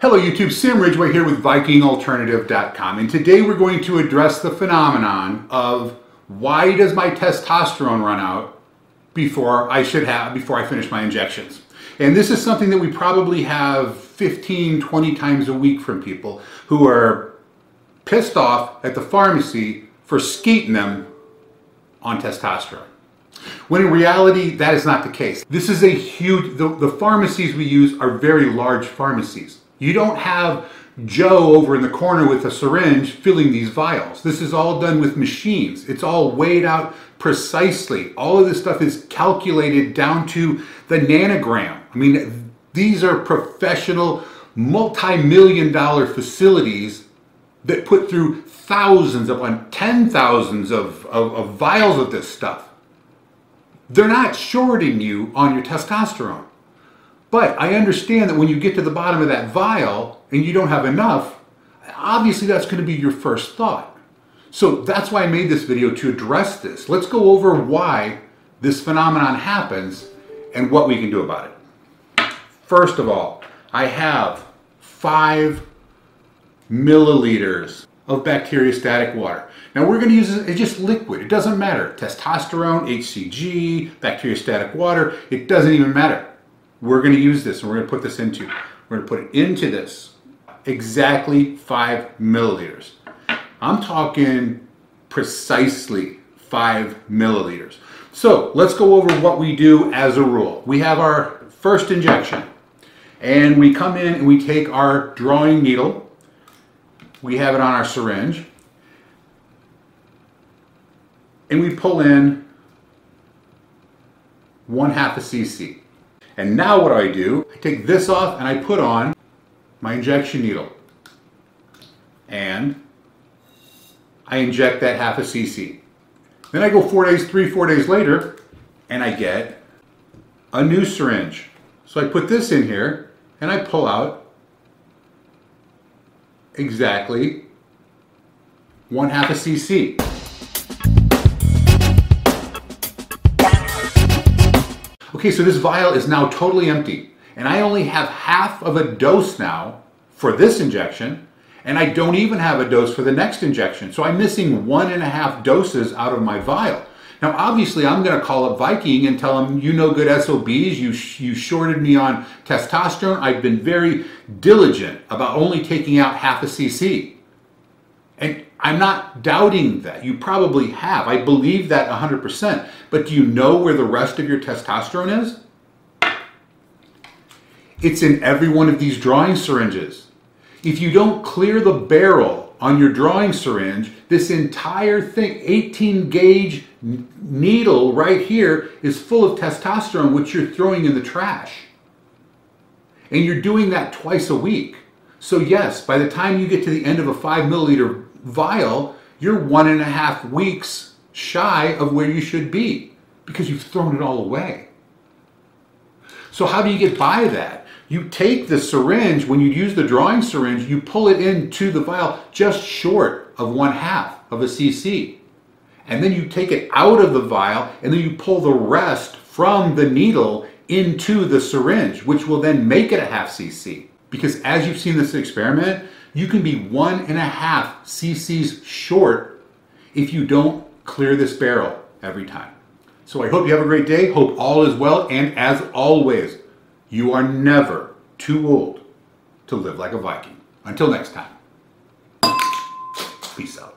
Hello YouTube, Sam Ridgway here with VikingAlternative.com and today we're going to address the phenomenon of why does my testosterone run out before I should have, before I finish my injections. And this is something that we probably have 15, 20 times a week from people who are pissed off at the pharmacy for skating them on testosterone. When in reality, that is not the case. This is a huge, the, the pharmacies we use are very large pharmacies. You don't have Joe over in the corner with a syringe filling these vials. This is all done with machines. It's all weighed out precisely. All of this stuff is calculated down to the nanogram. I mean, these are professional, multi-million dollar facilities that put through thousands upon ten thousands of, of, of vials of this stuff. They're not shorting you on your testosterone. But I understand that when you get to the bottom of that vial and you don't have enough, obviously that's going to be your first thought. So that's why I made this video to address this. Let's go over why this phenomenon happens and what we can do about it. First of all, I have five milliliters of bacteriostatic water. Now we're going to use it, it's just liquid. It doesn't matter. Testosterone, HCG, bacteriostatic water, it doesn't even matter. We're going to use this and we're going to put this into. We're going to put it into this. Exactly five milliliters. I'm talking precisely five milliliters. So let's go over what we do as a rule. We have our first injection and we come in and we take our drawing needle. We have it on our syringe and we pull in one half a cc. And now what I do? I take this off and I put on my injection needle. And I inject that half a cc. Then I go four days, three, four days later, and I get a new syringe. So I put this in here and I pull out exactly one half a cc. Okay, so this vial is now totally empty. And I only have half of a dose now for this injection, and I don't even have a dose for the next injection. So I'm missing one and a half doses out of my vial. Now, obviously, I'm going to call up Viking and tell them, you know good SOBs, you, you shorted me on testosterone. I've been very diligent about only taking out half a cc. And I'm not doubting that. You probably have. I believe that 100%. But do you know where the rest of your testosterone is? It's in every one of these drawing syringes. If you don't clear the barrel on your drawing syringe, this entire thing, 18 gauge needle right here, is full of testosterone, which you're throwing in the trash. And you're doing that twice a week. So, yes, by the time you get to the end of a five milliliter vial, you're one and a half weeks shy of where you should be because you've thrown it all away. So how do you get by that? You take the syringe, when you use the drawing syringe, you pull it into the vial just short of one half of a cc. And then you take it out of the vial and then you pull the rest from the needle into the syringe, which will then make it a half cc. Because as you've seen this experiment, you can be one and a half cc's short if you don't clear this barrel every time. So I hope you have a great day. Hope all is well. And as always, you are never too old to live like a Viking. Until next time, peace out.